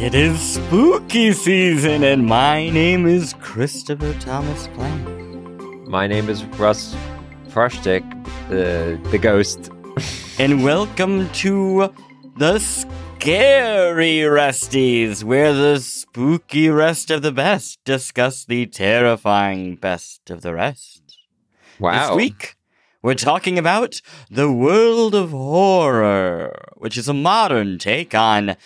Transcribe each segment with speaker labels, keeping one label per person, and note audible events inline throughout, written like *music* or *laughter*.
Speaker 1: It is spooky season, and my name is Christopher Thomas Plante.
Speaker 2: My name is Russ Frushtick, the the ghost.
Speaker 1: and welcome to the Scary Resties, where the spooky rest of the best discuss the terrifying best of the rest.
Speaker 2: Wow.
Speaker 1: This week, we're talking about the world of horror, which is a modern take on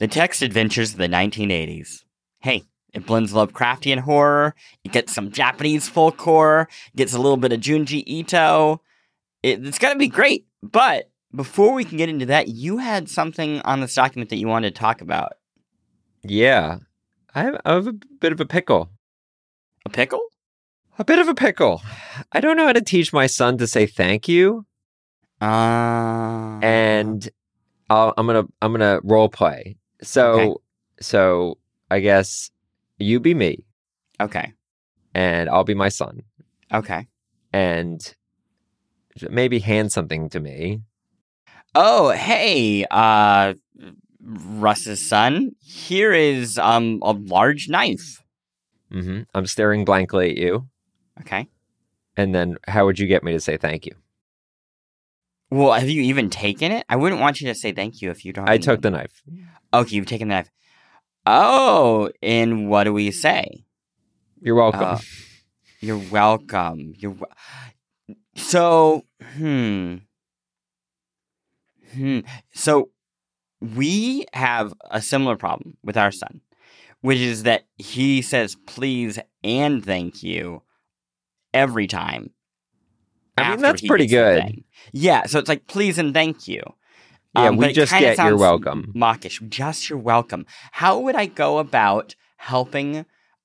Speaker 1: the text adventures of the 1980s. Hey, it blends Lovecraftian horror, it gets some Japanese folk horror, gets a little bit of Junji Ito. It, it's going to be great. But before we can get into that, you had something on this document that you wanted to talk about.
Speaker 2: Yeah. I have, I have a bit of a pickle.
Speaker 1: A pickle?
Speaker 2: A bit of a pickle. I don't know how to teach my son to say thank you.
Speaker 1: Uh,
Speaker 2: and I'll, I'm gonna I'm gonna role play. So
Speaker 1: Okay.
Speaker 2: so I guess you be me
Speaker 1: okay,
Speaker 2: and I'll be my son
Speaker 1: okay.
Speaker 2: and maybe hand something to me.
Speaker 1: Oh, hey, uh, Russ's son. Here is um a large knife.
Speaker 2: Mm-hmm. I'm staring blankly at you,
Speaker 1: Okay.
Speaker 2: and then how would you get me to say thank you?
Speaker 1: Well, have you even taken it? I wouldn't want you to say thank you if you don't.
Speaker 2: I took the knife.
Speaker 1: Okay, you've taken the knife. Oh, and what do we say?
Speaker 2: You're welcome.
Speaker 1: Uh, You're welcome. You're wel- so hmm hmm. So we have a similar problem with our son, which is that he says please and thank you every time.
Speaker 2: I mean, that's pretty good.
Speaker 1: Yeah, so it's like please and thank you.
Speaker 2: Yeah,
Speaker 1: Um,
Speaker 2: we just get you're welcome.
Speaker 1: Mockish, just you're welcome. How would I go about helping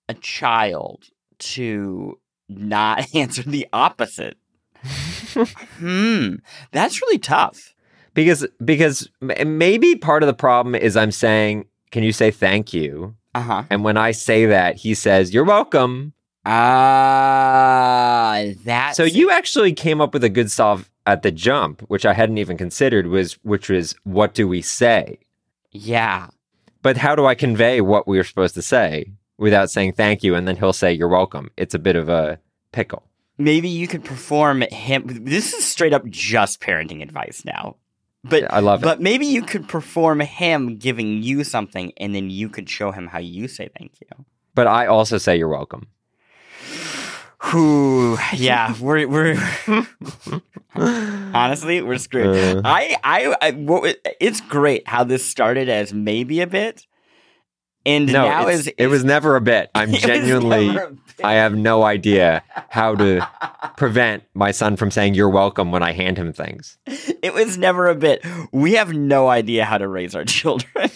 Speaker 1: a child to not *laughs* answer the opposite? *laughs* hmm, that's really tough.
Speaker 2: because because maybe part of the problem is I'm saying, can you say thank you?
Speaker 1: Uh huh.
Speaker 2: And when I say that, he says, "You're welcome."
Speaker 1: Ah, that.
Speaker 2: So you actually came up with a good solve at the jump, which I hadn't even considered was which was what do we say?
Speaker 1: yeah.
Speaker 2: But how do I convey what we were supposed to say without saying thank you and then he'll say you're welcome? It's a bit of a pickle.
Speaker 1: Maybe you could perform him. This is straight up just parenting advice now. But
Speaker 2: I love it.
Speaker 1: But maybe you could perform him giving you something, and then you could show him how you say thank you.
Speaker 2: But I also say you're welcome.
Speaker 1: Whew, yeah, we're we're *laughs* honestly we're screwed.
Speaker 2: Uh.
Speaker 1: I I, I what, it's great how this started as maybe a bit, and
Speaker 2: no,
Speaker 1: now is
Speaker 2: it was never a bit. I'm *laughs* genuinely
Speaker 1: bit.
Speaker 2: I have no idea how to *laughs* prevent my son from saying you're welcome when I hand him things.
Speaker 1: It was never a bit. We have no idea how to raise our *laughs* children.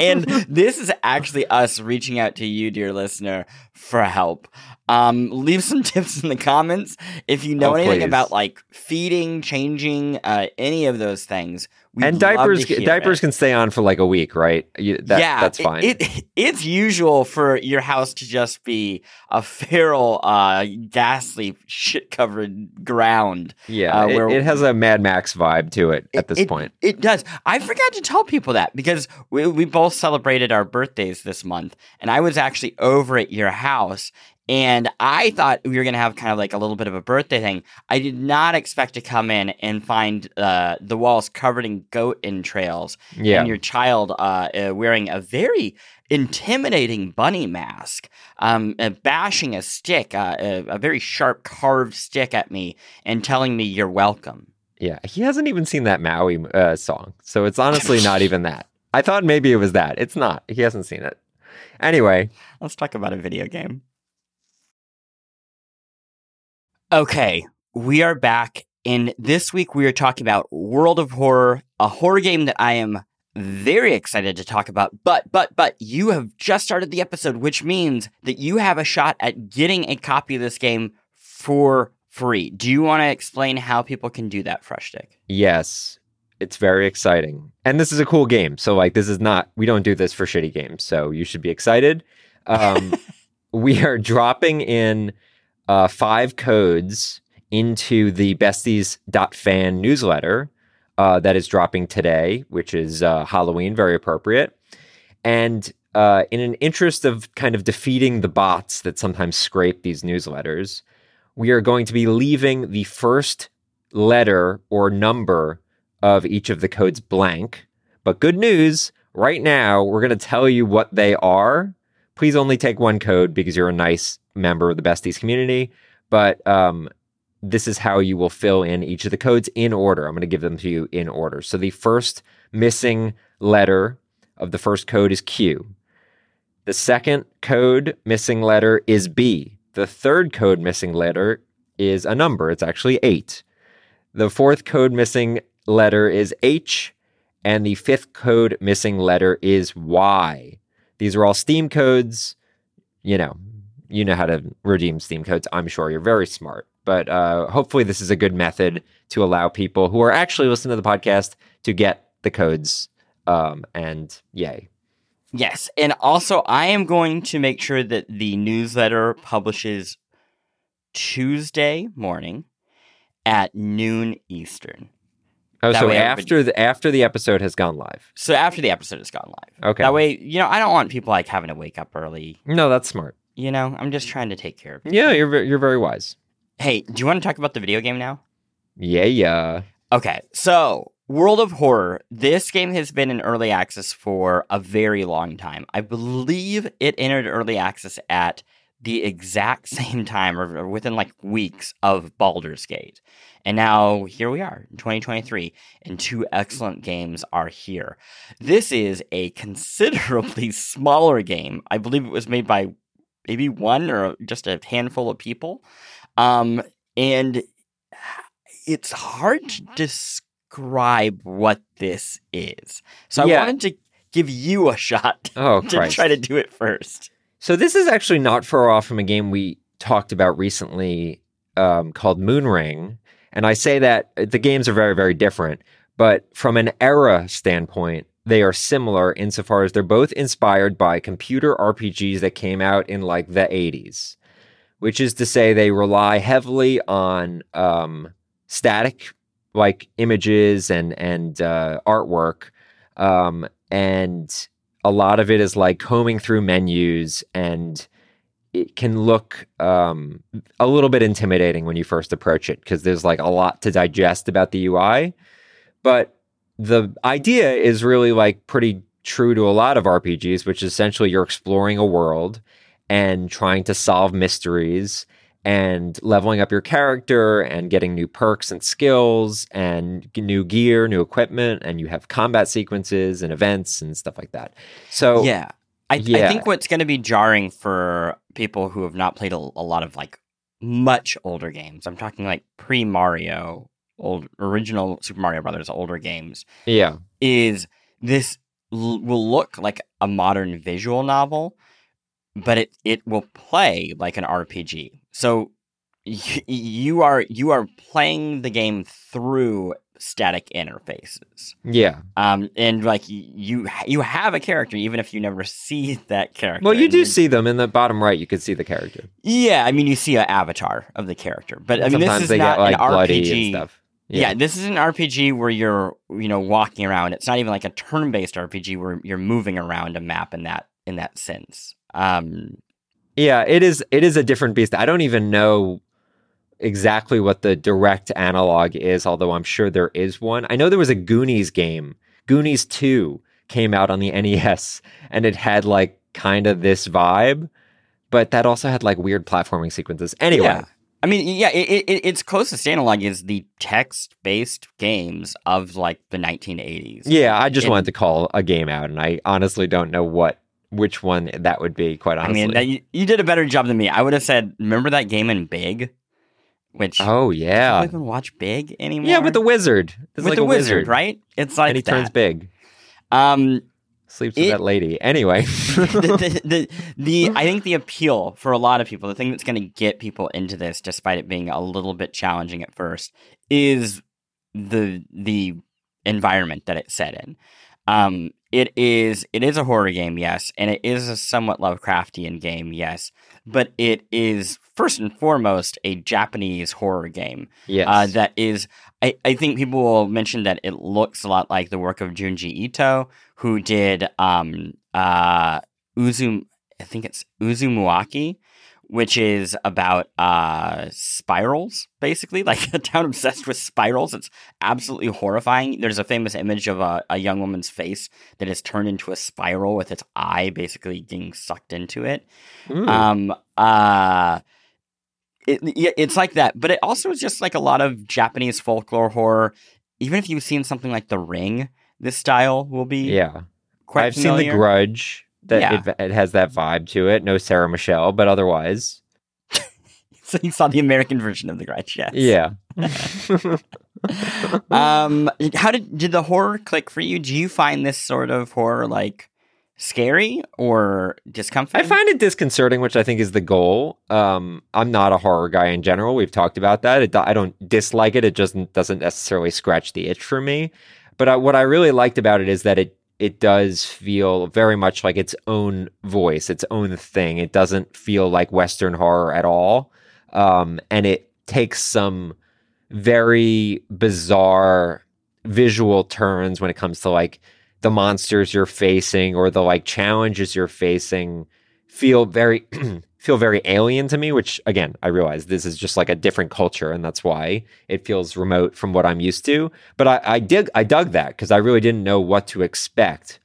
Speaker 1: and this is actually us reaching out to you, dear listener, for help. Um, leave some tips in the comments if you know
Speaker 2: Oh,
Speaker 1: anything
Speaker 2: please.
Speaker 1: about like feeding, changing, uh, any of those things. We'd
Speaker 2: and diapers diapers
Speaker 1: it.
Speaker 2: can stay on for like a week, right? You, that,
Speaker 1: yeah,
Speaker 2: that's
Speaker 1: it-
Speaker 2: fine.
Speaker 1: It, it's usual for your house to just be a feral, uh, ghastly, shit covered ground.
Speaker 2: yeah,
Speaker 1: uh,
Speaker 2: it,
Speaker 1: where-
Speaker 2: it has a Mad Max vibe to it at this
Speaker 1: it,
Speaker 2: point.
Speaker 1: It does. I forgot to tell people that because we, we both celebrated our birthdays this month, and I was actually over at your house. And I thought we were going to have kind of like a little bit of a birthday thing. I did not expect to come in and find uh, the walls covered in goat entrails
Speaker 2: Yeah,
Speaker 1: and your child uh, uh, wearing a very intimidating bunny mask, um, uh, bashing a stick, uh, a, a very sharp carved stick at me, and telling me you're welcome.
Speaker 2: yeah. He hasn't even seen that Maui uh, song, so it's honestly *laughs* not even that. I thought maybe it was that. It's not. He hasn't seen it. Anyway,
Speaker 1: Let's talk about a video game. Okay, we are back. And this week we are talking about World of Horror, a horror game that I am very excited to talk about. But, but, but you have just started the episode, which means that you have a shot at getting a copy of this game for free. Do you want to explain how people can do that, Frushtick?
Speaker 2: yes, it's very exciting, and this is a cool game. So like, this is not. We don't do this for shitty games, so you should be excited. Um, *laughs* we are dropping in uh, five codes into the besties.fan newsletter uh, that is dropping today, which is uh, Halloween, very appropriate. And uh, in an interest of kind of defeating the bots that sometimes scrape these newsletters, we are going to be leaving the first letter or number of each of the codes blank. But good news, right now, we're going to tell you what they are. Please only take one code because you're a nice member of the Besties community. But um, this is how you will fill in each of the codes in order. I'm going to give them to you in order. So the first missing letter of the first code is Q. The second code missing letter is B. The third code missing letter is a number. It's actually eight. The fourth code missing letter is H. And the fifth code missing letter is Y. These are all Steam codes. You know, you know how to redeem Steam codes. I'm sure you're very smart. But uh, hopefully, this is a good method to allow people who are actually listening to the podcast to get the codes. Um, and yay.
Speaker 1: Yes. And also, I am going to make sure that the newsletter publishes Tuesday morning at noon Eastern.
Speaker 2: Oh,
Speaker 1: That
Speaker 2: so after the after the episode has gone live.
Speaker 1: So after the episode has gone live.
Speaker 2: Okay.
Speaker 1: That way, you know, I don't want people like having to wake up early.
Speaker 2: No, that's smart.
Speaker 1: You know, I'm just mm. trying to take care of.
Speaker 2: Yeah, you're ve- you're very wise.
Speaker 1: Hey, do you want to talk about the video game now?
Speaker 2: Yeah, yeah.
Speaker 1: Okay, so World of Horror. This game has been in early access for a very long time. I believe it entered early access at the exact *laughs* same time or or within like weeks of Baldur's Gate. And now here we are in 2023, and two excellent games are here. This is a considerably *laughs* smaller game. I believe it was made by maybe one or just a handful of people. Um, and it's hard to describe what this is. So I wanted to give you a shot
Speaker 2: Oh, *laughs*
Speaker 1: to
Speaker 2: Christ.
Speaker 1: try to do it first.
Speaker 2: So this is actually not far off from a game we talked about recently um, called Moonring, and I say that uh, the games are very, very different, but from an era standpoint, they are similar insofar as they're both inspired by computer RPGs that came out in like the 80s, which is to say they rely heavily on um, static like images and and uh, artwork, um, and a lot of it is like combing through menus and it can look um, a little bit intimidating when you first approach it because there's like a lot to digest about the UI. But the idea is really like pretty true to a lot of RPGs, which is essentially you're exploring a world and trying to solve mysteries and leveling up your character and getting new perks and skills and new gear, new equipment, and you have combat sequences and events and stuff like that. So
Speaker 1: yeah. I, I
Speaker 2: yeah.
Speaker 1: think what's going to be jarring for people who have not played a, a lot of like much older games, I'm talking like pre Mario, old original Super Mario Brothers, older games,
Speaker 2: yeah,
Speaker 1: is this l- will look like a modern visual novel, but it it will play like an RPG. So y- *laughs* you are you are playing the game through static interfaces.
Speaker 2: yeah.
Speaker 1: Um, and like you you have a character even if you never see *laughs* that character.
Speaker 2: Well, you do see them in the bottom right. You can see the character.
Speaker 1: Yeah, I mean you see an avatar of the character, but I mean
Speaker 2: Sometimes
Speaker 1: this is
Speaker 2: they
Speaker 1: not
Speaker 2: get like
Speaker 1: an
Speaker 2: bloody
Speaker 1: RPG.
Speaker 2: Stuff.
Speaker 1: Yeah. this is an RPG where you're, you know, walking around. It's not even like a turn-based RPG where you're moving around a map in that in that sense. Um,
Speaker 2: Yeah, it is. It is a different beast. I don't even know exactly what the direct analog is, although I'm sure there is one. I know there was a Goonies game. Goonies Two came out on the *laughs* NES, and it had like kind of this vibe, but that also had like weird platforming sequences. Anyway,
Speaker 1: Yeah. I mean, yeah, it, it, its closest analog is the text-based games of like the 1980s.
Speaker 2: yeah, I just
Speaker 1: And-
Speaker 2: wanted to call a game out, and I honestly don't know what which one that would be. Quite honestly, I
Speaker 1: mean, that, you, you did a better job than me. I would have said, remember that game in Big, which
Speaker 2: oh yeah, I
Speaker 1: do
Speaker 2: yeah,
Speaker 1: people even watch Big anymore?
Speaker 2: yeah, with the wizard, It's
Speaker 1: with
Speaker 2: like
Speaker 1: the
Speaker 2: a
Speaker 1: wizard, right? It's like
Speaker 2: and he
Speaker 1: that.
Speaker 2: turns big.
Speaker 1: Um,
Speaker 2: sleeps with
Speaker 1: It-
Speaker 2: that lady. Anyway, *laughs*
Speaker 1: the, the, the, the I think the appeal for a lot of people, the thing that's going to get people into this, despite it being a little bit challenging at first, is the the environment that it's set in. Um, it is it is a horror game, yes, and it is a somewhat Lovecraftian game, yes, but it is first and foremost a Japanese horror game
Speaker 2: yes,
Speaker 1: uh, that is I, I think people will mention that it looks a lot like the work of Junji Ito, who did um uh Uzum. I think it's Uzumaki, which is about uh, spirals, basically, *laughs* like a town obsessed with spirals. It's absolutely horrifying. There's a famous image of a, a young woman's face that is turned into a spiral with its eye basically getting sucked into it.
Speaker 2: Mm.
Speaker 1: Um, uh, it, yeah, it's like that, but it also is just like a lot of Japanese folklore horror. Even if you've seen something like The Ring, this style will be
Speaker 2: yeah.
Speaker 1: quite
Speaker 2: I've
Speaker 1: familiar.
Speaker 2: seen The Grudge. That
Speaker 1: Yeah.
Speaker 2: it, it has that vibe to it. No Sarah Michelle, but otherwise, *laughs*
Speaker 1: So you saw the American version of The Grudge, yes.
Speaker 2: yeah. *laughs*
Speaker 1: um, how did did the horror click for you? Do you find this sort of horror like scary or
Speaker 2: discomfort?
Speaker 1: I
Speaker 2: find it disconcerting, which I think is the goal. Um, I'm not a horror guy in general. We've talked about that. It, I don't dislike it. It just doesn't necessarily scratch the itch for me. But I, what I really liked about it is that it it does feel very much like its own voice, its own thing. It doesn't feel like Western horror at all, um, and it takes some very bizarre visual turns when it comes to like the monsters you're facing or the like challenges you're facing feel very *clears throat* feel very alien to me which again i realize this is just like a different culture and that's why it feels remote from what i'm used to but i, I dig i dug that because i really didn't know what to expect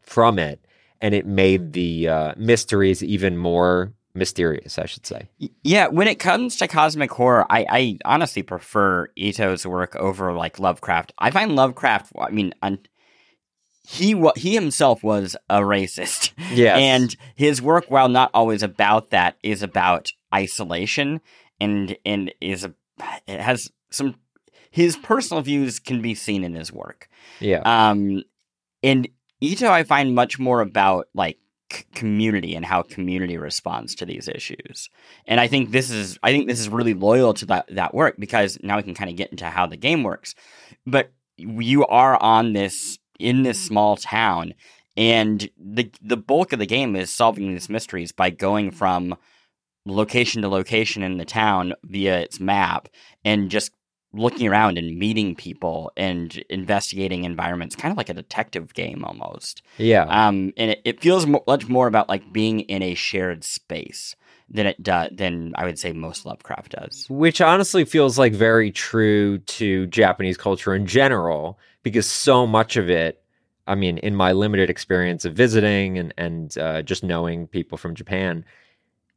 Speaker 2: from it and it made the uh, mysteries even more mysterious i should say
Speaker 1: Yeah, when it comes to cosmic horror, I, I honestly prefer Ito's work over like Lovecraft. I find Lovecraft. I mean, un- he wa- he himself was a racist, *laughs*
Speaker 2: yes
Speaker 1: and his work, while not always about that, is about isolation and and is a it has some his personal views can be seen in his work.
Speaker 2: yeah
Speaker 1: Um, and Ito, I find much more about like c- community and how community responds to these issues. And I think this is, I think this is really loyal to that that work because now we can kind of get into how the game works. But you are on this in this mm-hmm. small town, and the the bulk of the game is solving these mm-hmm. mysteries by going mm-hmm. from location to location in the town via its map and just looking around and meeting people and investigating environments, kind of like a detective game almost.
Speaker 2: yeah.
Speaker 1: Um, and it, it feels mo- much more about like being in a shared space than it does than I would say most Lovecraft does.
Speaker 2: which honestly feels like very true to Japanese culture in general, because so much of it, I mean, in my limited experience of visiting and and uh, just knowing people from Japan,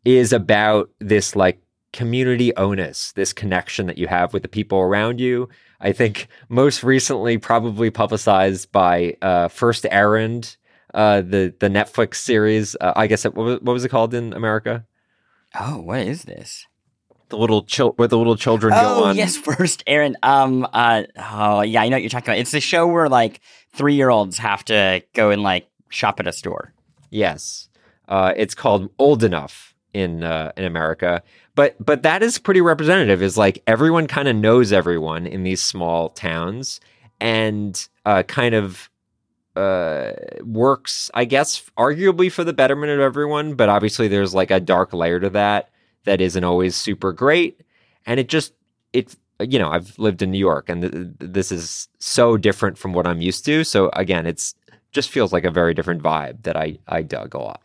Speaker 2: is about this like community onus, this connection that you have with the people around you. I think most recently, probably publicized by uh, First Errand, uh, the the Netflix series. Uh, I guess it, what was, what was it called in America?
Speaker 1: Oh, what is this?
Speaker 2: The little chil- where the little children go
Speaker 1: Oh
Speaker 2: on.
Speaker 1: yes, *laughs* first Errand. Um. Uh. Oh yeah, I know what you're talking about. It's the show where like three year olds have to go and like shop at a store.
Speaker 2: Yes, uh, it's called Old Enough in uh, in America, but but that is pretty representative. Is like everyone kind of knows everyone in these small towns, and uh, kind of uh, works, I guess, arguably for the betterment of everyone. But obviously, there's like a dark layer to that that isn't always super great, and it just it you know I've lived in New York, and th- this is so different from what I'm used to. So again, it's just feels like a very different vibe that I I dug a lot.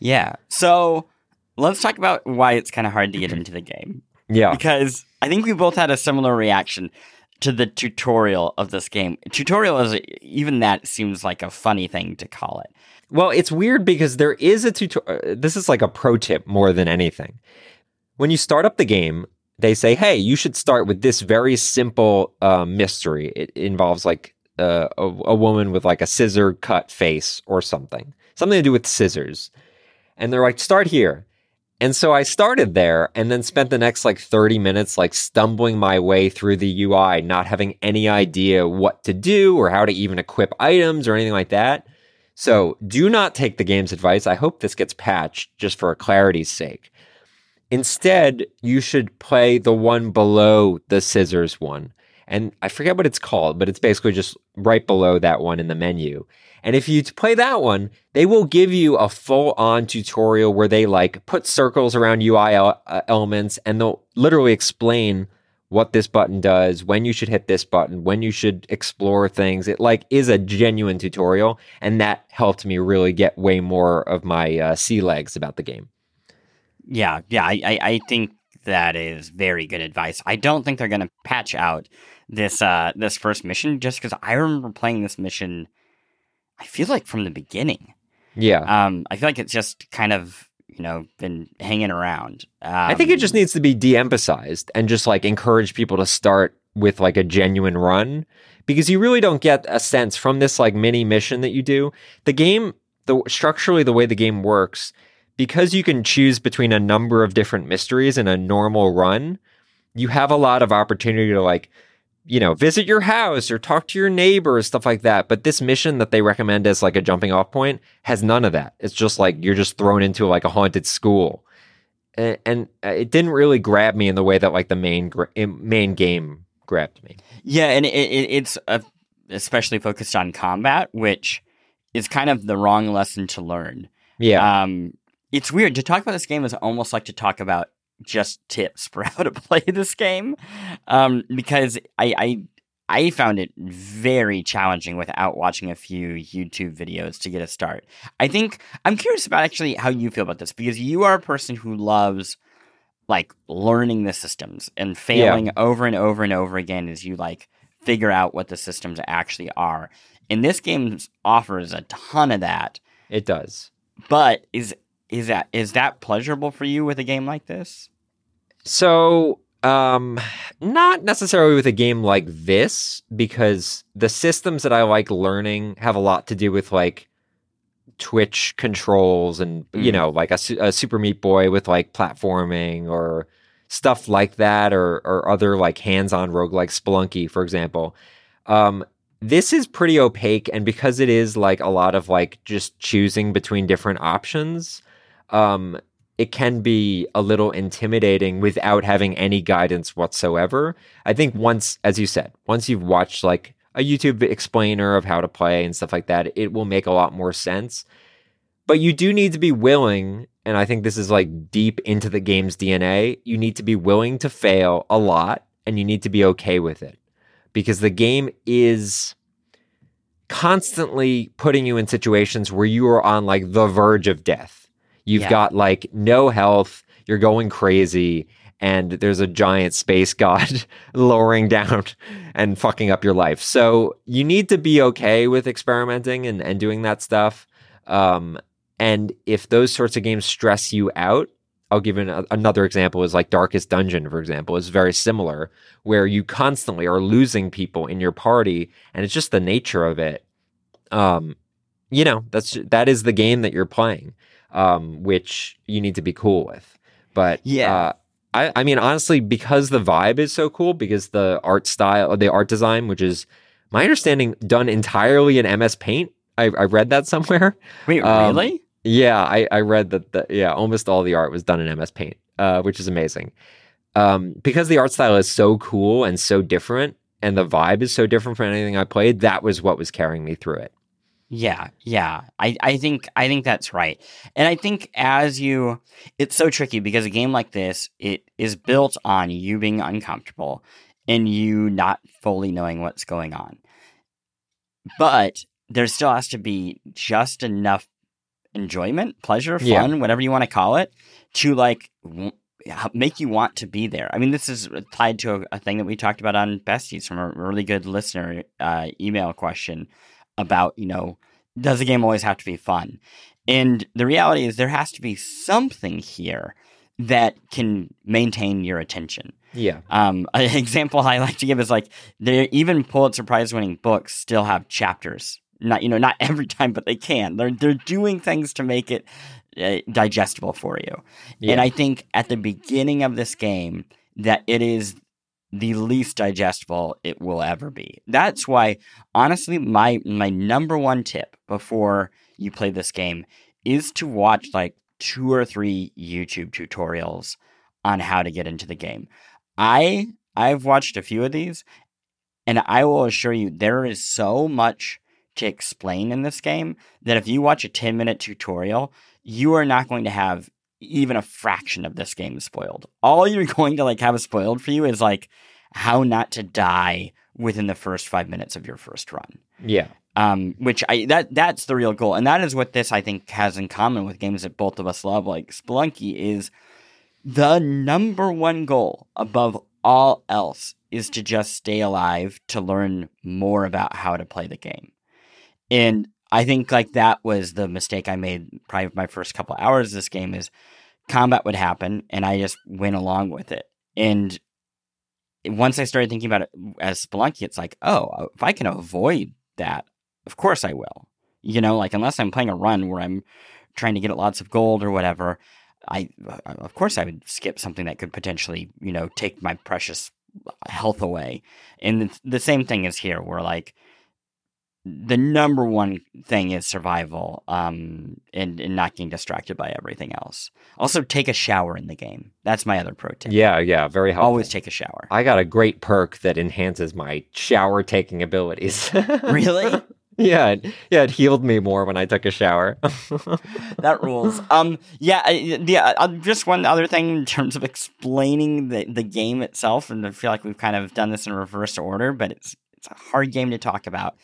Speaker 1: Yeah. So let's talk about why it's kind of hard to get into the game
Speaker 2: Yeah,
Speaker 1: because I think we both had a similar reaction to the tutorial of this game. Tutorial is even that seems like a funny thing to call it.
Speaker 2: well, it's weird because there is a tutorial. This is like a pro tip more than anything. When you start up the game, they say, "Hey, you should start with this very simple uh, mystery. It involves like uh, a, a woman with like a scissor cut face or something, something to do with scissors." And they're like, "Start here." And so I started there and then spent the next like 30 minutes like stumbling my way through the UI, not having any idea what to do or how to even equip items or anything like that. So do not take the game's advice. I hope this gets patched just for clarity's sake. Instead, you should play the one below the scissors one. And I forget what it's called, but it's basically just right below that one in the menu. And if you play that one, they will give you a full on tutorial where they like put circles around UI uh, elements and they'll literally explain what this button does, when you should hit this button, when you should explore things. It like is a genuine tutorial, and that helped me really get way more of my uh, sea legs about the game.
Speaker 1: Yeah, yeah, I, I, I think that is very good advice. I don't think they're going to patch out this uh this first mission just because I remember playing this mission. I feel like from the beginning.
Speaker 2: Yeah,
Speaker 1: Um, I feel like it's just kind of you know been hanging around. Um,
Speaker 2: I think it just needs to be de-emphasized and just like encourage people to start with like a genuine run because you really don't get a sense from this like mini mission that you do. The game, the structurally the way the game works, because you can choose between a number of different mysteries in a normal run, you have a lot of opportunity to like you know, visit your house or talk to your neighbors, stuff like that. But this mission that they recommend as like a jumping off point has none of that. It's just like you're just thrown into like a haunted school. And, and uh, it didn't really grab me in the way that like the main gra- main game grabbed me.
Speaker 1: Yeah, and it, it, it's uh, especially focused on combat, which is kind of the wrong lesson to learn.
Speaker 2: Yeah.
Speaker 1: Um, it's weird to talk about this game is almost like to talk about just tips for *laughs* how to play this game, um, because I, I I found it very challenging without watching a few YouTube videos to get a start. I think I'm curious about actually how you feel about this because you are a person who loves like learning the systems and failing over and over and over again as you like figure out what the systems actually are. And this game offers a ton of that.
Speaker 2: it does.
Speaker 1: But is is that is that pleasurable for you with a game like this?
Speaker 2: So, um, not necessarily with a game like this, because the systems that I like learning have a lot to do with like Twitch controls and, you
Speaker 1: Mm.
Speaker 2: know, like a, a Super Meat Boy with like platforming or stuff like that, or, or other like hands on rogue like Spelunky, for example. Um, this is pretty opaque, and because it is like a lot of like just choosing between different options, um, it can be a little intimidating without having any guidance whatsoever. I think once, as you said, once you've watched like a YouTube explainer of how to play and stuff like that, it will make a lot more sense. But you do need to be willing, and I think this is like deep into the game's DNA, you need to be willing to fail a lot and you need to be okay with it because the game is constantly putting you in situations where you are on like the verge of death. You've
Speaker 1: Yeah.
Speaker 2: got like no health, you're going crazy, and there's a giant space *laughs* god lowering down and fucking up your life. So you need to be okay with experimenting and, and doing that stuff. Um, and if those sorts of games stress you out, I'll give an, another example is like Darkest Dungeon, for example, is very similar, where you constantly are losing people in your party, and it's just the nature of it. Um, you know, that's that is the game that you're playing, um, which you need to be cool with. But
Speaker 1: Yeah.
Speaker 2: uh, I, I mean, honestly, because the vibe is so cool, because the art style, the art design, which is my understanding, done entirely in MS Paint. I, I read that somewhere.
Speaker 1: Wait,
Speaker 2: Um,
Speaker 1: really?
Speaker 2: Yeah, I, I read that. The, yeah, almost all the art was done in MS Paint, uh, which is amazing. Um, because the art style is so cool and so different, and the vibe is so different from anything I played. That was what was carrying me through it.
Speaker 1: Yeah, yeah. I, I think I think that's right. And I think as you it's so tricky because a game like this, it is built on you being uncomfortable and you not fully knowing what's going on. But there still has to be just enough enjoyment, pleasure, fun,
Speaker 2: Yeah.
Speaker 1: whatever you want to call it, to like w- make you want to be there. I mean, this is tied to a, a thing that we talked about on Besties from a really good listener uh, email question about, you know, does the game always have to be fun? And the reality is there has to be something here that can maintain your attention.
Speaker 2: Yeah,
Speaker 1: Um, *laughs* an example I like to give is like they even Pulitzer Prize winning books still have chapters. Not you know not every time, but they can. They're they're doing things to make it uh, digestible for you.
Speaker 2: yeah,
Speaker 1: And I think at the beginning of this game that it is the least digestible it will ever be. That's why honestly my my number one tip before you play this game is to watch like two or three YouTube tutorials on how to get into the game. I I've watched a few of these and I will assure you there is so much to explain in this game that if you watch a 10 minute tutorial, you are not going to have even a fraction of this game is spoiled. All you're *laughs* going to like have spoiled for you is like how not to die within the first five minutes of your first run.
Speaker 2: Yeah.
Speaker 1: Um, which I that that's the real goal, and that is what this I think has in common with games that both of us love, like Spelunky, is the number one goal above all else is to just stay alive to learn more about how to play the game. And I think like that was the mistake I made probably my first couple hours of this game is combat would happen and I just went along with it. And once I started thinking about it as Spelunky, it's like, oh, uh, if I can avoid that, of course I will. You know, like unless I'm playing a run where I'm trying to get lots of gold or whatever, I uh, of course I would skip something that could potentially, you know, take my precious health away. And the, the same thing is here, where like the number one thing is survival um, and, and not getting distracted by everything else. Also, take a shower in the game. That's my other pro tip.
Speaker 2: Yeah, yeah, very helpful.
Speaker 1: Always take a shower.
Speaker 2: I got a great perk that enhances my shower taking abilities. *laughs*
Speaker 1: really?
Speaker 2: yeah, it, yeah, it healed me more when I took a shower. *laughs*
Speaker 1: that rules. Um, yeah, yeah. Uh, just one other thing in terms of explaining the the game itself, and I feel like we've kind of done this in reverse order, but it's it's a hard game to talk about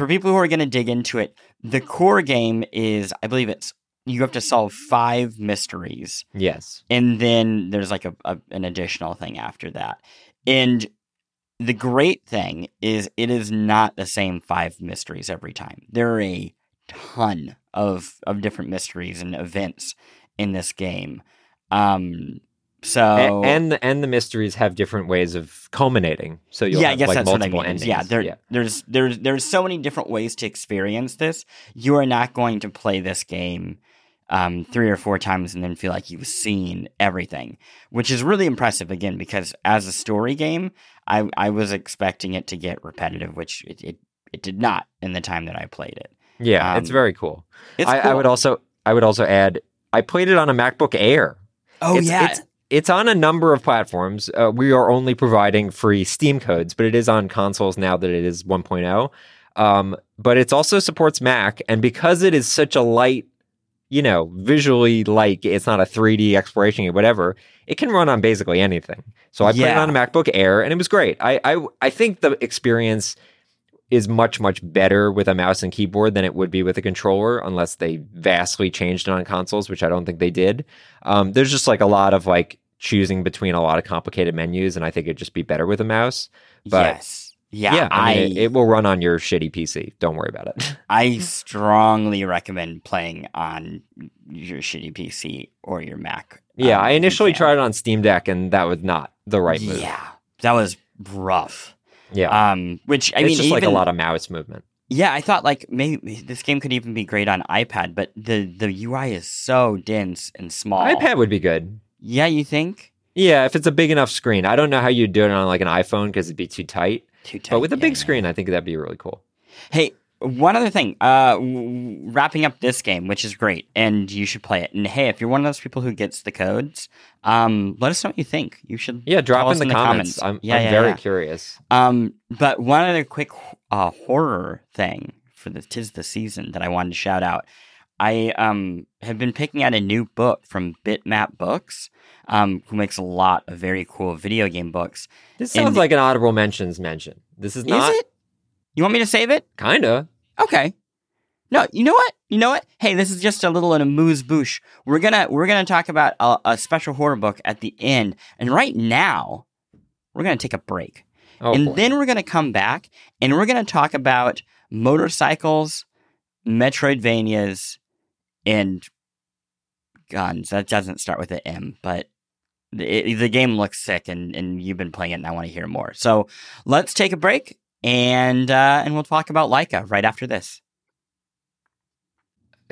Speaker 1: for people who are going to dig into it, the core game is, I believe it's you have to solve five mysteries.
Speaker 2: Yes.
Speaker 1: And then there's like a, a, an additional thing after that. And the great thing is it is not the same five mysteries every time. There are a ton of of different mysteries and events in this game. Um so
Speaker 2: and, and the and the mysteries have different ways of culminating. So you'll
Speaker 1: yeah,
Speaker 2: have
Speaker 1: guess
Speaker 2: like
Speaker 1: that's
Speaker 2: multiple
Speaker 1: what I mean.
Speaker 2: endings.
Speaker 1: Yeah, there,
Speaker 2: yeah,
Speaker 1: there's there's there's so many different ways to experience this. You are not going to play this game um, three or four times and then feel like you've seen everything, which is really impressive. Again, because as a story game, I I was expecting it to get repetitive, which it it, it did not in the time that I played it.
Speaker 2: yeah. it's
Speaker 1: Um,
Speaker 2: very cool.
Speaker 1: It's
Speaker 2: I, I would also I would also add I played it on a MacBook Air.
Speaker 1: oh
Speaker 2: it's,
Speaker 1: yeah,
Speaker 2: it's, it's on a number of platforms. Uh, we are only providing free Steam codes, but it is on consoles now that it is 1.0. Um, but it also supports Mac, and because it is such a light, you know, visually like it's not a 3D exploration or whatever, it can run on basically anything. So I played it on a MacBook Air, and it was great. I I, I think the experience is much much better with a mouse and keyboard than it would be with a controller unless they vastly changed it on consoles which i don't think they did um, there's just like a lot of like choosing between a lot of complicated menus and i think it'd just be better with a mouse but-
Speaker 1: yes, yeah.
Speaker 2: I
Speaker 1: I
Speaker 2: mean, it, it will run on your shitty pc don't worry about it *laughs*
Speaker 1: I strongly recommend playing on your shitty PC or your Mac.
Speaker 2: yeah
Speaker 1: um,
Speaker 2: i initially tried it on steam deck and that was not the right move
Speaker 1: Yeah, that was rough.
Speaker 2: yeah
Speaker 1: Um, which I
Speaker 2: it's
Speaker 1: mean,
Speaker 2: just like a lot of mouse movement
Speaker 1: Yeah, I thought like maybe this game could even be great on iPad, but the the UI is so dense and small.
Speaker 2: ipad would be good
Speaker 1: Yeah, you think?
Speaker 2: yeah if it's a big enough screen i don't know how you'd do it on like an iphone because it'd be too tight
Speaker 1: Too tight.
Speaker 2: but with a
Speaker 1: yeah,
Speaker 2: big
Speaker 1: yeah.
Speaker 2: screen i think that'd be really cool
Speaker 1: Hey, one other thing. Uh, w- wrapping up this game, which is great, and you should play it. And hey, if you're one of those people who gets the codes, um, let us know what you think. You should.
Speaker 2: Yeah, drop in
Speaker 1: us
Speaker 2: the, comments. I'm,
Speaker 1: Yeah,
Speaker 2: I'm
Speaker 1: yeah,
Speaker 2: very curious.
Speaker 1: Um, but one other quick uh, horror thing for the tis the season that I wanted to shout out. I um have been picking out a new book from Bitmap Books, um, who makes a lot of very cool video game books.
Speaker 2: This sounds
Speaker 1: the-
Speaker 2: like an honorable mentions mention. This is not
Speaker 1: Is it? You want me to save it?
Speaker 2: kinda.
Speaker 1: Okay. No, you know what? You know what? Hey, this is just a little in amuse bouche. We're gonna we're gonna talk about a, a special horror book at the end, and right now we're gonna take a break.
Speaker 2: Oh,
Speaker 1: and
Speaker 2: boy.
Speaker 1: then we're going to come back and we're going to talk about motorcycles, Metroidvanias, and guns. That doesn't start with an M, but the, the game looks sick and, and you've been playing it and I want to hear more. So let's take a break and uh, and we'll talk about Laika right after this.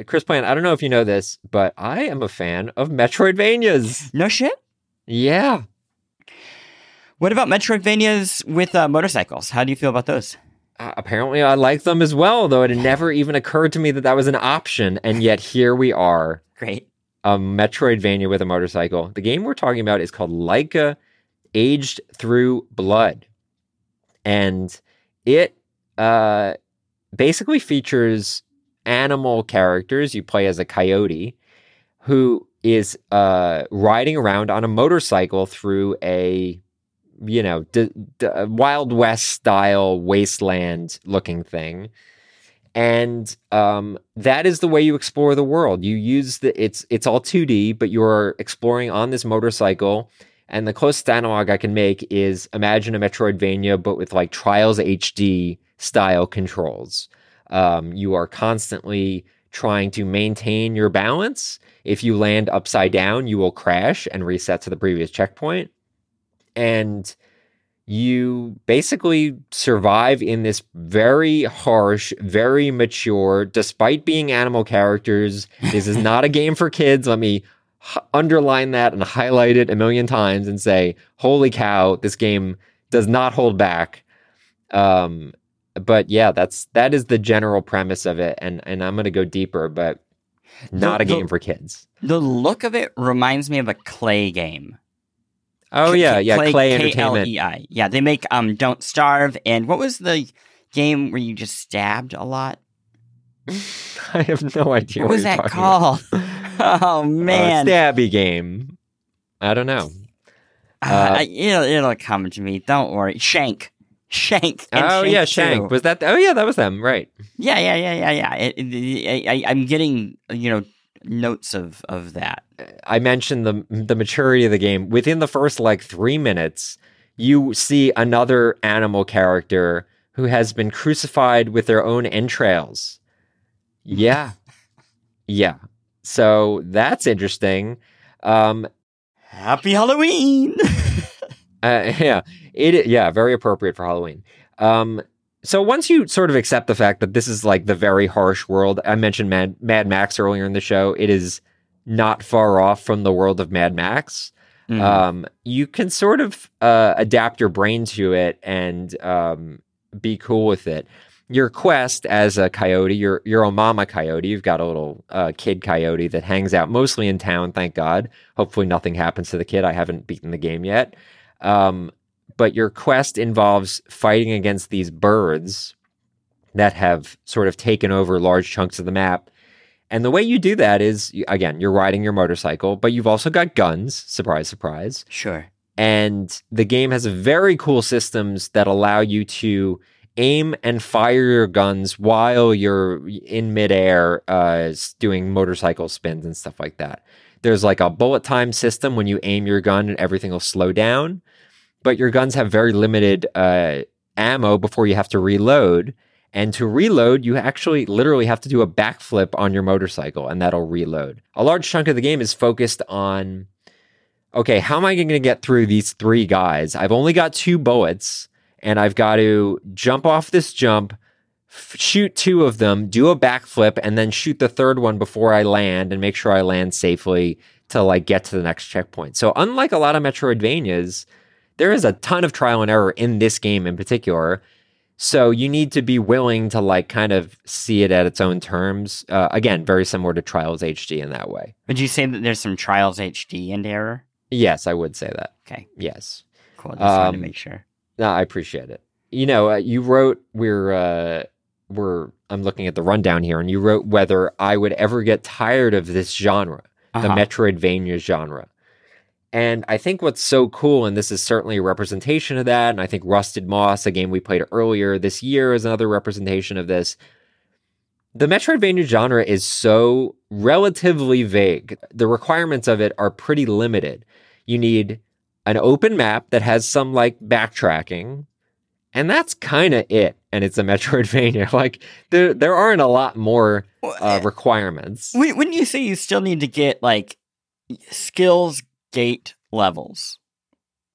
Speaker 2: Chris Plante, I don't know if you know this, but I am a fan of Metroidvanias.
Speaker 1: No shit.
Speaker 2: Yeah.
Speaker 1: What about Metroidvanias with uh, motorcycles? How do you feel about those?
Speaker 2: Uh, apparently, I like them as well, though it had never even occurred to me that that was an option. And yet, here we are,
Speaker 1: Great.
Speaker 2: a Metroidvania with a motorcycle. The game we're talking about is called Laika Aged Through Blood. And it uh, basically features animal characters. You play as a coyote who is uh, riding around on a motorcycle through a you know, d- d- Wild West style wasteland looking thing. And um, that is the way you explore the world. You use the it's it's all 2D, but you're exploring on this motorcycle. And the closest analog I can make is imagine a Metroidvania, but with like Trials HD style controls. Um, you are constantly trying to maintain your balance. If you land upside down, you will crash and reset to the previous checkpoint. And you basically survive in this very harsh, very mature, despite being animal characters. This is not a game for kids. Let me h- underline that and highlight it a million times and say, holy cow, this game does not hold back. Um, but yeah, that's that is the general premise of it, and and I'm gonna go deeper, but not
Speaker 1: The-
Speaker 2: a game
Speaker 1: the-
Speaker 2: for kids.
Speaker 1: The look of it reminds me of a Klei game.
Speaker 2: Oh
Speaker 1: K-
Speaker 2: yeah, yeah, Klei, Entertainment.
Speaker 1: K-L-E-I. Yeah, they make um Don't Starve and what was the game where you just stabbed a lot? *laughs*
Speaker 2: I have no idea
Speaker 1: What
Speaker 2: what,
Speaker 1: was that called? *laughs* *laughs* oh man.
Speaker 2: Uh, stabby game. I don't know.
Speaker 1: Uh,
Speaker 2: Uh,
Speaker 1: I- it'll, it'll come to me. Don't worry. Shank. Shank. and
Speaker 2: oh yeah,
Speaker 1: 2.
Speaker 2: Shank. Was that? Oh yeah, that was them. Right.
Speaker 1: Yeah, yeah, yeah, yeah, yeah. It, it, I, I, I'm getting you know notes of of that.
Speaker 2: I mentioned the the maturity of the game. Within the first like three minutes, you see another animal character who has been crucified with their own entrails. Yeah, *laughs* yeah. So that's interesting. Um,
Speaker 1: Happy Halloween. *laughs*
Speaker 2: Uh, *laughs* yeah, it yeah, very appropriate for Halloween. Um, so once you sort of accept the fact that this is like the very harsh world, I mentioned Mad, Mad Max earlier in the show. It is not far off from the world of Mad Max.
Speaker 1: Mhm.
Speaker 2: Um, you can sort of uh, adapt your brain to it and um, be cool with it. Your quest as a coyote, you're you're a mama coyote. You've got a little uh, kid coyote that hangs out mostly in town. Thank God. Hopefully, nothing happens to the kid. I haven't beaten the game yet. Um, but your quest involves fighting against these birds that have sort of taken over large chunks of the map. And the way you do that is, again, you're riding your motorcycle, but you've also got guns. Surprise, surprise.
Speaker 1: sure.
Speaker 2: And the game has very cool systems that allow you to aim and fire your guns while you're in midair uh, doing motorcycle spins and stuff like that. There's like a bullet time system when you aim your gun and everything will slow down, but your guns have very limited uh, ammo before you have to reload. And to reload, you actually literally have to do a backflip on your motorcycle and that'll reload. A large chunk of the game is focused on okay, how am I going to get through these three guys? I've only got two bullets and I've got to jump off this jump, f- shoot two of them, do a backflip, and then shoot the third one before I land and make sure I land safely to like get to the next checkpoint. So unlike a lot of Metroidvanias, there is a ton of trial and error in this game in particular. So you need to be willing to like kind of see it at its own terms. Uh, again, very similar to Trials HD in that way.
Speaker 1: Would you say that there's some Trials HD and error?
Speaker 2: Yes, I would say that.
Speaker 1: Okay,
Speaker 2: Yes.
Speaker 1: cool. Just wanted to
Speaker 2: Um,
Speaker 1: make sure.
Speaker 2: No, I appreciate it. You know, uh, you wrote we're uh, we're I'm looking at the rundown here, and you wrote whether I would ever get tired of this genre, the
Speaker 1: Uh-huh.
Speaker 2: Metroidvania genre. And I think what's so cool, and this is certainly a representation of that, and I think Rusted Moss, a game we played earlier this year, is another representation of this. The Metroidvania genre is so relatively vague. The requirements of it are pretty limited. You need an open map that has some like backtracking, and that's kind of it. And it's a *laughs* Metroidvania. *laughs* Like there, there aren't a lot more uh, requirements.
Speaker 1: Wou- Wouldn't you say you still need to get like skills gate levels?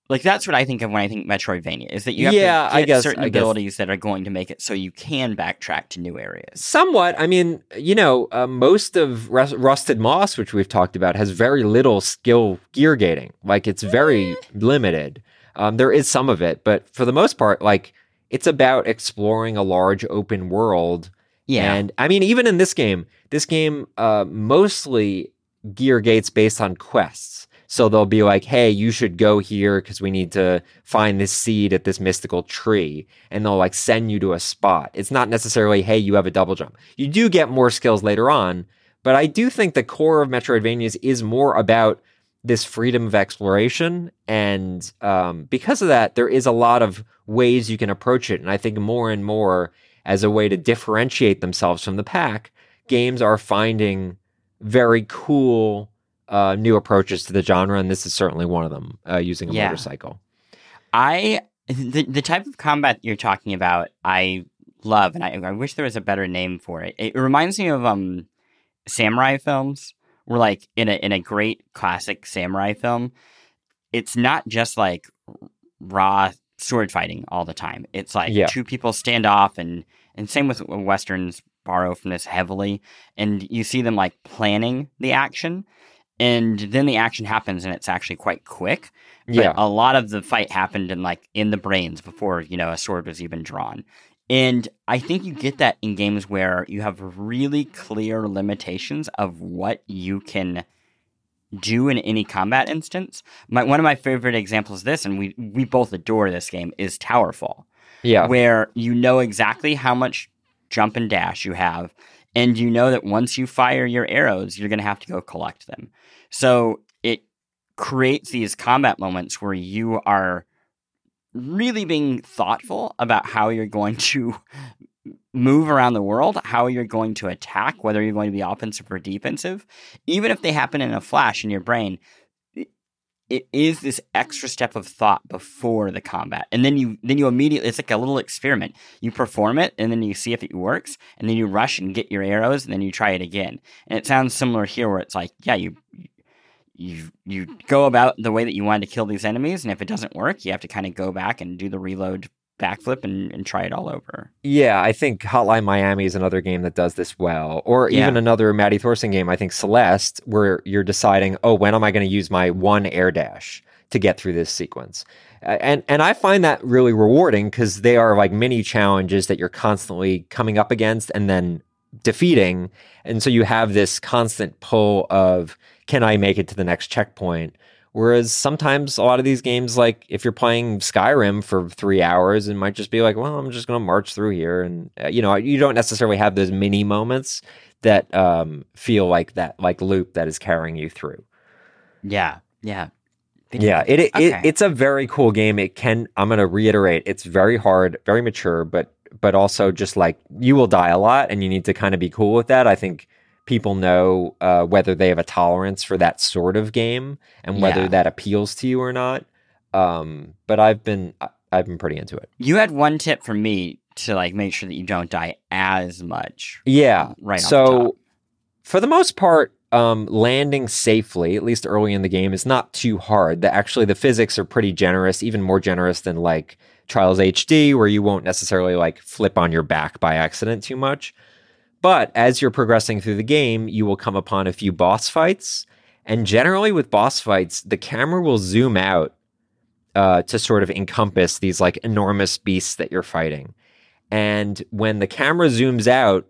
Speaker 1: Like that's what I think of when I think Metroidvania is that you have
Speaker 2: Yeah,
Speaker 1: to
Speaker 2: I guess-
Speaker 1: certain
Speaker 2: I guess.
Speaker 1: abilities that are going to make it so you can backtrack to new areas.
Speaker 2: Somewhat. I mean, you know, uh, most of Rus- Rusted Moss, which we've talked about, has very little skill gear gating. Like it's very limited. Um, there is some of it, but for the most part, like it's about exploring a large open world.
Speaker 1: Yeah,
Speaker 2: And I mean, even in this game, this game uh, mostly gear gates based on quests. So they'll be like, hey, you should go here because we need to find this seed at this mystical tree. And they'll like send you to a spot. It's not necessarily, hey, you have a double jump. You do get more skills later on. But I do think the core of Metroidvanias is more about this freedom of exploration. And um, because of that, there is a lot of ways you can approach it. And I think more and more as a way to differentiate themselves from the pack, games are finding very cool uh, new approaches to the genre. And this is certainly one of them uh, using a
Speaker 1: Yeah.
Speaker 2: motorcycle.
Speaker 1: I the the type of combat you're talking about, I love, and I, I wish there was a better name for it. It reminds me of um samurai films, where like in a in a great classic samurai film, it's not just like raw sword fighting all the time. It's like
Speaker 2: Yeah.
Speaker 1: two people stand off, and and same with westerns borrow from this heavily, and you see them like planning the action. And then the action happens, and it's actually quite quick. But
Speaker 2: Yeah.
Speaker 1: a lot of the fight happened in like in the brains before you know a sword was even drawn. And I think you get that in games where you have really clear limitations of what you can do in any combat instance. My, one of my favorite examples of this, and we we both adore this game, is Towerfall
Speaker 2: Yeah.
Speaker 1: where you know exactly how much jump and dash you have, and you know that once you fire your arrows, you're going to have to go collect them. So it creates these combat moments where you are really being thoughtful about how you're going to *laughs* move around the world, how you're going to attack, whether you're going to be offensive or defensive. Even if they happen in a flash in your brain, it is this extra step of thought before the combat. And then you then you immediately it's like a little experiment. You perform it and then you see if it works and then you rush and get your arrows and then you try it again. And it sounds similar here where it's like yeah you you you go about the way that you wanted to kill these enemies and if it doesn't work you have to kind of go back and do the reload backflip and, and try it all over
Speaker 2: Yeah, I think Hotline Miami is another game that does this well. Or
Speaker 1: Yeah.
Speaker 2: even another Maddy Thorson game, I think Celeste, where you're deciding, oh, when am I going to use my one air dash to get through this sequence? And and I find that really rewarding because they are like mini challenges that you're constantly coming up against and then defeating. And so you have this constant pull of can I make it to the next checkpoint? Whereas sometimes a lot of these games, like if you're playing Skyrim for three hours, it might just be like, well, I'm just going to march through here. And, uh, you know, you don't necessarily have those mini moments that um, feel like that, like loop that is carrying you through.
Speaker 1: yeah yeah
Speaker 2: Yeah, it, it,
Speaker 1: Okay.
Speaker 2: it's a very cool game. It can, I'm going to reiterate, it's very hard, very mature, but but also just like you will die a lot, and you need to kind of be cool with that. I think people know uh, whether they have a tolerance for that sort of game and whether
Speaker 1: Yeah.
Speaker 2: that appeals to you or not. Um, but I've been I've been pretty into it.
Speaker 1: you had one tip for me to like make sure that you don't die as much
Speaker 2: Yeah.
Speaker 1: right off the
Speaker 2: so for the most part, um, landing safely, at least early in the game, is not too hard. The, actually, the physics are pretty generous, even more generous than like Trials HD, where you won't necessarily like flip on your back by accident too much. But as you're progressing through the game, you will come upon a few boss fights. And generally, with boss fights, the camera will zoom out uh, to sort of encompass these like enormous beasts that you're fighting. And when the camera zooms out,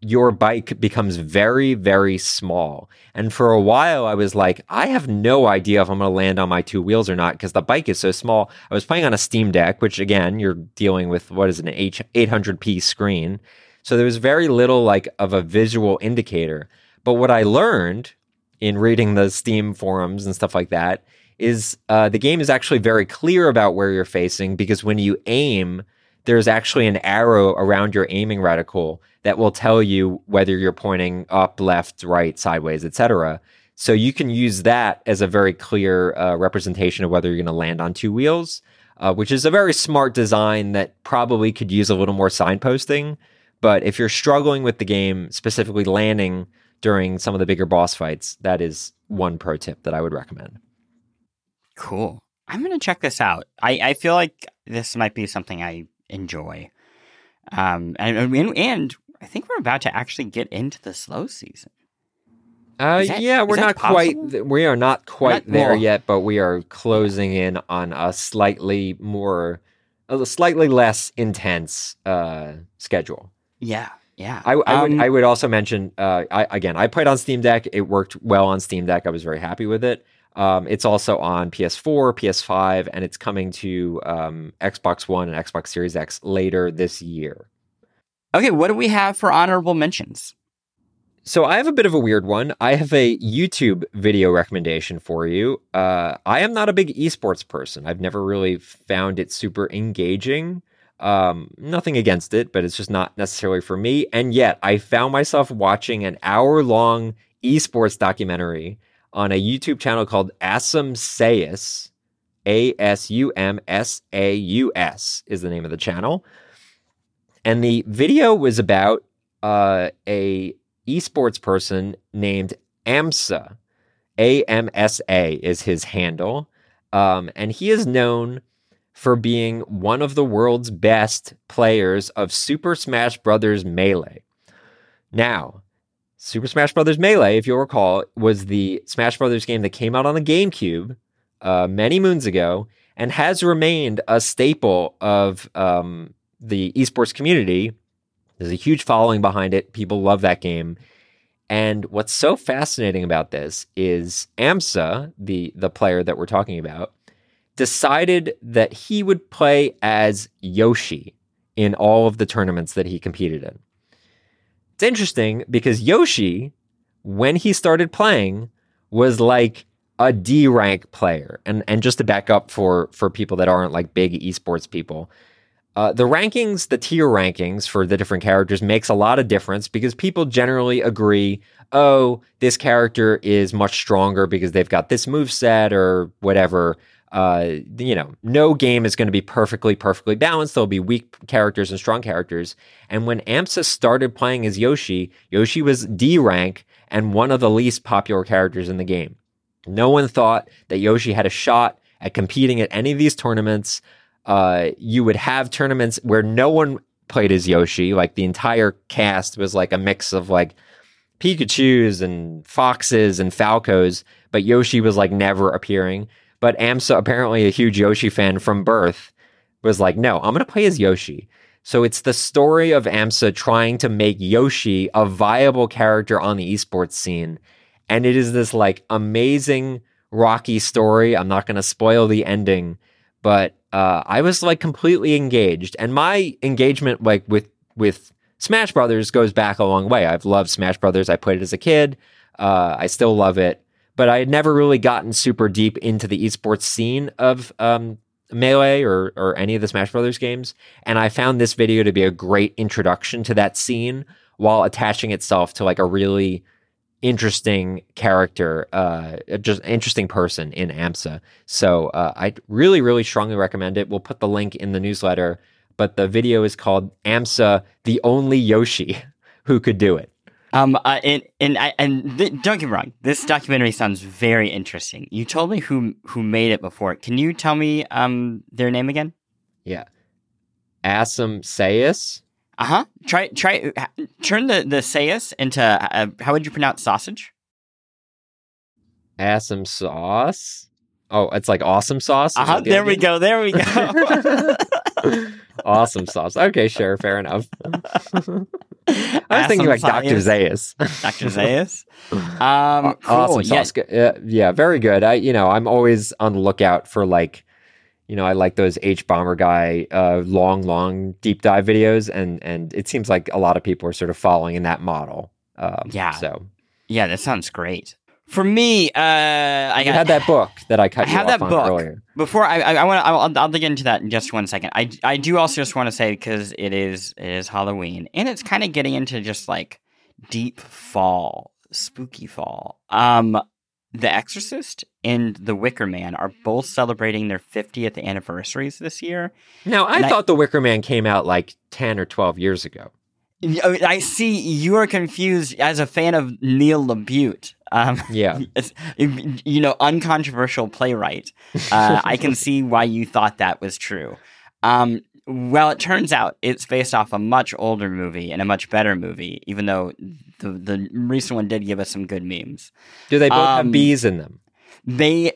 Speaker 2: your bike becomes very, very small. And for a while, I was like, I have no idea if I'm going to land on my two wheels or not because the bike is so small. I was playing on a Steam Deck, which again, you're dealing with what is an H- 800p screen. So there was very little like of a visual indicator. But what I learned in reading the Steam forums and stuff like that is uh, the game is actually very clear about where you're facing because when you aim, there's actually an arrow around your aiming reticle that will tell you whether you're pointing up, left, right, sideways, etc. So you can use that as a very clear uh, representation of whether you're going to land on two wheels, uh, which is a very smart design that probably could use a little more signposting. But if you're struggling with the game, specifically landing during some of the bigger boss fights, that is one pro tip that I would recommend.
Speaker 1: Cool. I'm gonna check this out. I, I feel like this might be something I enjoy. Um, and, and and I think we're about to actually get into the slow season.
Speaker 2: Uh,
Speaker 1: that-
Speaker 2: yeah, we're not quite.
Speaker 1: possible?
Speaker 2: th- We are not quite
Speaker 1: not-
Speaker 2: there
Speaker 1: well-
Speaker 2: yet, but we are closing in on a slightly more, a slightly less intense uh, schedule.
Speaker 1: Yeah, yeah.
Speaker 2: I, I would
Speaker 1: Um,
Speaker 2: I would also mention uh, I, again I played on Steam Deck. It worked well on Steam Deck. I was very happy with it. Um, it's also on PS4, PS5, and it's coming to um, Xbox One and Xbox Series X later this year.
Speaker 1: okay, what do we have for honorable mentions?
Speaker 2: So I have a bit of a weird one. I have a YouTube video recommendation for you. Uh, I am not a big esports person. I've never really found it super engaging. Um, nothing against it, but it's just not necessarily for me. And yet, I found myself watching an hour long esports documentary on a YouTube channel called Asum Sayus. A S U M S A U S is the name of the channel. And the video was about uh, a esports person named AMSA. A M S A is his handle. Um, and he is known for being one of the world's best players of Super Smash Bros. Melee. Now, Super Smash Bros. Melee, if you'll recall, was the Smash Bros. game that came out on the GameCube uh, many moons ago and has remained a staple of um, the esports community. There's a huge following behind it. People love that game. And what's so fascinating about this is AMSA, the the player that we're talking about, decided that he would play as Yoshi in all of the tournaments that he competed in. It's interesting because Yoshi, when he started playing, was like a D rank player. And and just to back up for for people that aren't like big esports people, uh, the rankings, the tier rankings for the different characters makes a lot of difference because people generally agree, oh, this character is much stronger because they've got this move set or whatever. Uh, you know, no game is going to be perfectly, perfectly balanced. There'll be weak characters and strong characters. And when AMSA started playing as Yoshi, Yoshi was D rank and one of the least popular characters in the game. No one thought that Yoshi had a shot at competing at any of these tournaments. Uh, you would have tournaments where no one played as Yoshi. Like the entire cast was like a mix of like Pikachu's and Foxes and Falcos, but Yoshi was like never appearing. But AMSA, apparently a huge Yoshi fan from birth, was like, no, I'm going to play as Yoshi. So it's the story of AMSA trying to make Yoshi a viable character on the esports scene. And it is this like amazing, rocky story. I'm not going to spoil the ending, but uh, I was like completely engaged. And my engagement, like with, with Smash Brothers, goes back a long way. I've loved Smash Brothers. I played it as a kid. Uh, I still love it but I had never really gotten super deep into the esports scene of um, Melee or or any of the Smash Brothers games, and I found this video to be a great introduction to that scene while attaching itself to like a really interesting character, uh, just interesting person in AMSA. So uh, I really, really strongly recommend it. We'll put the link in the newsletter, but the video is called AMSA, the only Yoshi *laughs* who could do it.
Speaker 1: Um, uh, and and I and th- don't get me wrong, this documentary sounds very interesting. You told me who who made it before. Can you tell me um their name again?
Speaker 2: Yeah, Asum Sayus.
Speaker 1: Uh huh. Try try turn the the Sayus into uh, how would you pronounce sausage?
Speaker 2: Asum sauce. Oh, it's like awesome sauce.
Speaker 1: Uh huh. There we go. There we go. *laughs* *laughs*
Speaker 2: awesome sauce. Okay, sure, fair enough. *laughs* I was thinking like Dr. Zaius.
Speaker 1: Dr. Zaius. Um, cool.
Speaker 2: Awesome sauce. Yeah. yeah, very good. I, you know, I'm always on the lookout for like, you know, I like those Hbomberguy uh, long, long deep dive videos, and and it seems like a lot of people are sort of following in that model. Um,
Speaker 1: yeah.
Speaker 2: So.
Speaker 1: Yeah, that sounds great. For me, uh, I
Speaker 2: you had that book that I cut.
Speaker 1: I have that book
Speaker 2: earlier.
Speaker 1: Before I, I, I want to, I'll, I'll dig into that in just one second. I, I do also just want to say because it is, it is Halloween, and it's kind of getting into just like deep fall, spooky fall. Um, The Exorcist and The Wicker Man are both celebrating their 50th anniversaries this year.
Speaker 2: Now, I and thought I, The Wicker Man came out like 10 or 12 years ago.
Speaker 1: I see you are confused as a fan of Neil LaBute. Um,
Speaker 2: yeah, *laughs*
Speaker 1: you know, uncontroversial playwright. Uh, I can see why you thought that was true. Um, well, it turns out it's based off a much older movie and a much better movie, even though the the recent one did give us some good memes.
Speaker 2: Do they both um, have bees in them?
Speaker 1: They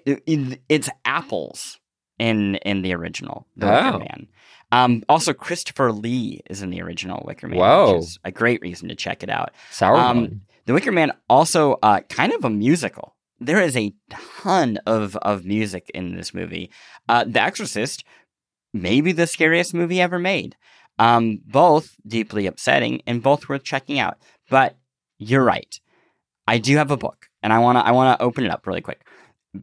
Speaker 1: it's apples in in the original The oh. Man. Um, also, Christopher Lee is in the original Wicker Man,
Speaker 2: Whoa.
Speaker 1: which is a great reason to check it out.
Speaker 2: Sour um,
Speaker 1: the Wicker Man also uh, kind of a musical. There is a ton of of music in this movie. Uh, the Exorcist, maybe the scariest movie ever made. Um, both deeply upsetting and both worth checking out. But you're right. I do have a book, and I wanna I wanna open it up really quick.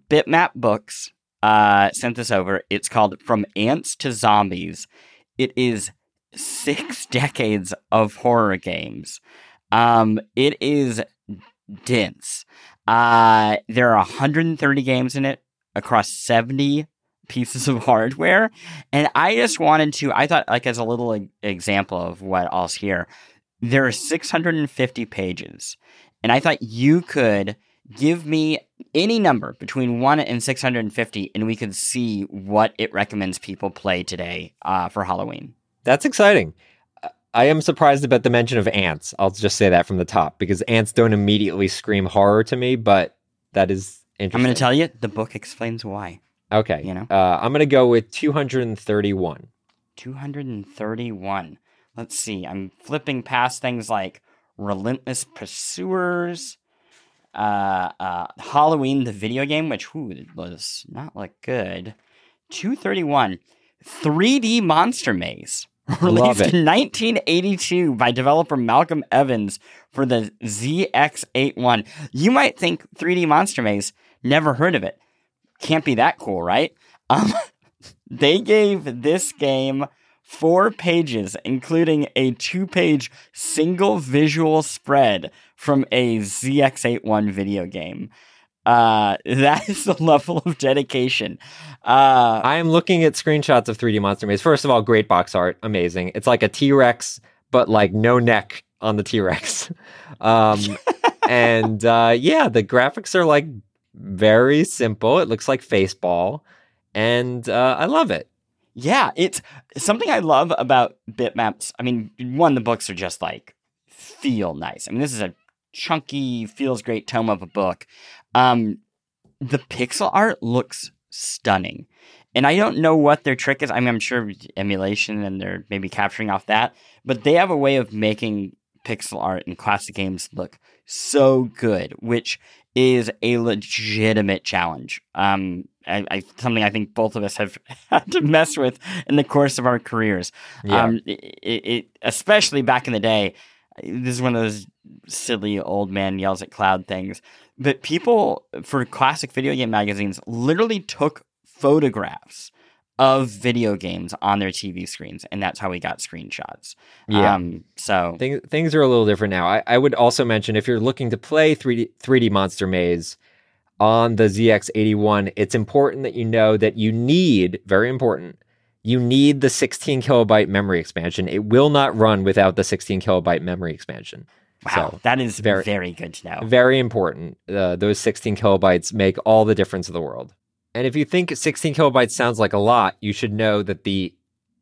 Speaker 1: Bitmap Books uh, sent this over. It's called From Ants to Zombies. It is six *laughs* decades of horror games. Um, it is dense. Uh, there are 130 games in it across 70 pieces of *laughs* hardware. And I just wanted to, I thought, like, as a little example of what all's here, there are 650 pages. And I thought you could give me any number between 1 and 650, and we can see what it recommends people play today uh, for Halloween.
Speaker 2: That's exciting. I am surprised about the mention of ants. I'll just say that from the top because ants don't immediately scream horror to me, but that is interesting.
Speaker 1: I'm going to tell you, the book explains why.
Speaker 2: Okay.
Speaker 1: You know?
Speaker 2: Uh, I'm going to go with 231.
Speaker 1: 231. Let's see. I'm flipping past things like Relentless Pursuers, uh, uh, Halloween, the video game, which whew, was not look good. 231. 3D Monster Maze. *laughs* Released in 1982 by developer Malcolm Evans for the ZX81. You might think 3D Monster Maze, never heard of it. Can't be that cool, right? *laughs* Um, they gave this game four pages, including a two page single visual spread from a ZX81 video game. Uh, *laughs* that is the level of dedication. Uh,
Speaker 2: I am looking at screenshots of 3D Monster Maze. First of all, great box art, amazing. It's like a T Rex, but like no neck on the T Rex. *laughs* Um, *laughs* and uh, yeah, the graphics are like very simple. It looks like Faceball, and uh, I love it.
Speaker 1: Yeah, it's something I love about bitmaps. I mean, one, the books are just like feel nice. I mean, this is a chunky, feels great tome of a book. Um, the pixel art looks stunning. And I don't know what their trick is. I mean, I'm sure emulation and they're maybe capturing off that, but they have a way of making pixel art in classic games look so good, which is a legitimate challenge. Um, I, I, something I think both of us have *laughs* had to mess with in the course of our careers.
Speaker 2: Yeah.
Speaker 1: Um, it, it, especially back in the day, this is one of those silly old man yells at cloud things. But people for classic video game magazines literally took photographs of video games on their TV screens, and that's how we got screenshots.
Speaker 2: Yeah.
Speaker 1: Um, so
Speaker 2: Things, things are a little different now. I, I would also mention if you're looking to play 3D, 3D Monster Maze on the ZX81, it's important that you know that you need, very important, you need the 16 kilobyte memory expansion. It will not run without the 16 kilobyte memory expansion.
Speaker 1: wow,
Speaker 2: So,
Speaker 1: that is
Speaker 2: very-
Speaker 1: very, good to know.
Speaker 2: Very important. Uh, those 16 kilobytes make all the difference in the world. And if you think 16 kilobytes sounds like a lot, you should know that the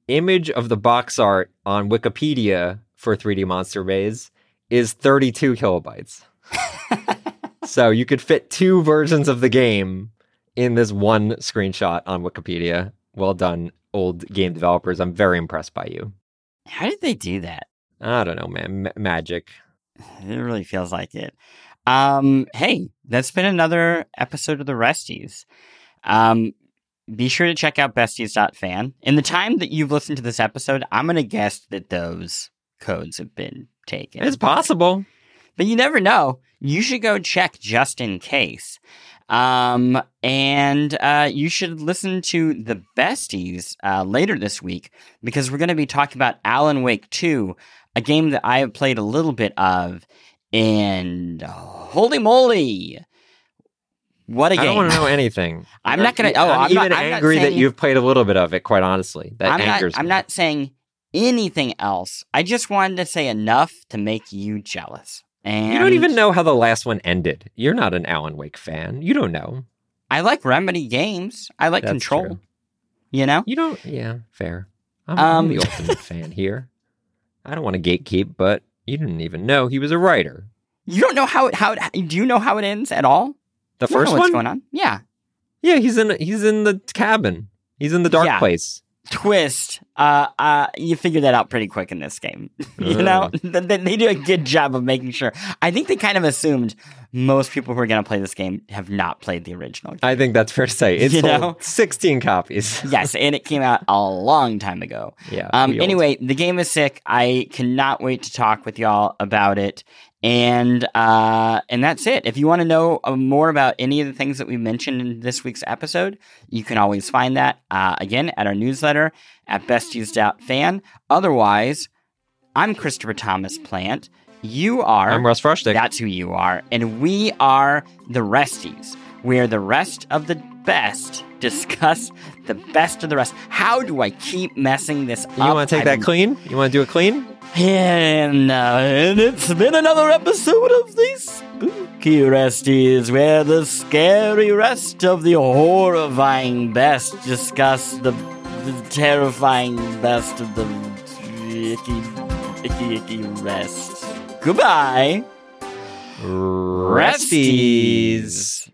Speaker 2: image of the box art on Wikipedia for 3D Monster Maze is 32 kilobytes. *laughs* so you could fit two versions of the game in this one screenshot on Wikipedia. Well done, old game developers. I'm very impressed by you.
Speaker 1: How did they do that?
Speaker 2: I don't know, man. Ma- magic. *sighs*
Speaker 1: It really feels like it. Um, hey, that's been another episode of the Resties. Um, be sure to check out besties.fan. In the time that you've listened to this episode, I'm going to guess that those codes have been taken.
Speaker 2: It's possible.
Speaker 1: But you never know. You should go check just in case. Um, and uh, you should listen to the besties uh, later this week because we're going to be talking about Alan Wake 2, a game that I have played a little bit of. And holy moly! What a game!
Speaker 2: I don't want to know anything. *laughs*
Speaker 1: I'm not gonna- oh,
Speaker 2: I'm,
Speaker 1: I'm not-
Speaker 2: even
Speaker 1: I'm
Speaker 2: angry that you've played a little bit of it. Quite honestly, that
Speaker 1: I'm not,
Speaker 2: angers
Speaker 1: I'm not saying anything else. I just wanted to say enough to make you jealous. And
Speaker 2: You don't even know how the last one ended. You're not an Alan Wake fan. You don't know.
Speaker 1: I like Remedy games. I like
Speaker 2: That's
Speaker 1: Control.
Speaker 2: true.
Speaker 1: You know?
Speaker 2: You don't. Yeah, fair. I'm,
Speaker 1: Um,
Speaker 2: I'm the *laughs* ultimate fan here. I don't want to gatekeep, but you didn't even know he was a writer.
Speaker 1: You don't know how it how it, do you know how it ends at all?
Speaker 2: The
Speaker 1: You
Speaker 2: first
Speaker 1: know what's
Speaker 2: one.
Speaker 1: going on? Yeah.
Speaker 2: Yeah, he's in. He's in the cabin. He's in the dark
Speaker 1: Yeah.
Speaker 2: place.
Speaker 1: Twist. Uh uh you figure that out pretty quick in this game. *laughs* you know? They, they do a good job of making sure. I think they kind of assumed most people who are going to play this game have not played the original game.
Speaker 2: I think that's fair to say. It's *laughs*
Speaker 1: You know?
Speaker 2: 16 copies. *laughs*
Speaker 1: yes, and it came out a long time ago.
Speaker 2: yeah.
Speaker 1: Um,
Speaker 2: old.
Speaker 1: anyway, the game is sick. I cannot wait to talk with y'all about it. And uh, and that's it. If you want to know uh, more about any of the things that we mentioned in this week's episode, you can always find that uh, again at our newsletter at besties.fan. Otherwise, I'm Christopher Thomas Plante. You are.
Speaker 2: I'm Russ Frushtick.
Speaker 1: That's who you are. And we are the Resties, We are the rest of the best discuss the best of the rest. How do I keep messing this
Speaker 2: you
Speaker 1: up?
Speaker 2: want to take
Speaker 1: I've
Speaker 2: that
Speaker 1: been-
Speaker 2: clean? You want to do it clean?
Speaker 1: And, uh, it's been another episode of the Spooky Resties, where the scary rest of the horrifying best discuss the, the terrifying best of the icky, icky, icky rest. Goodbye.
Speaker 2: Resties.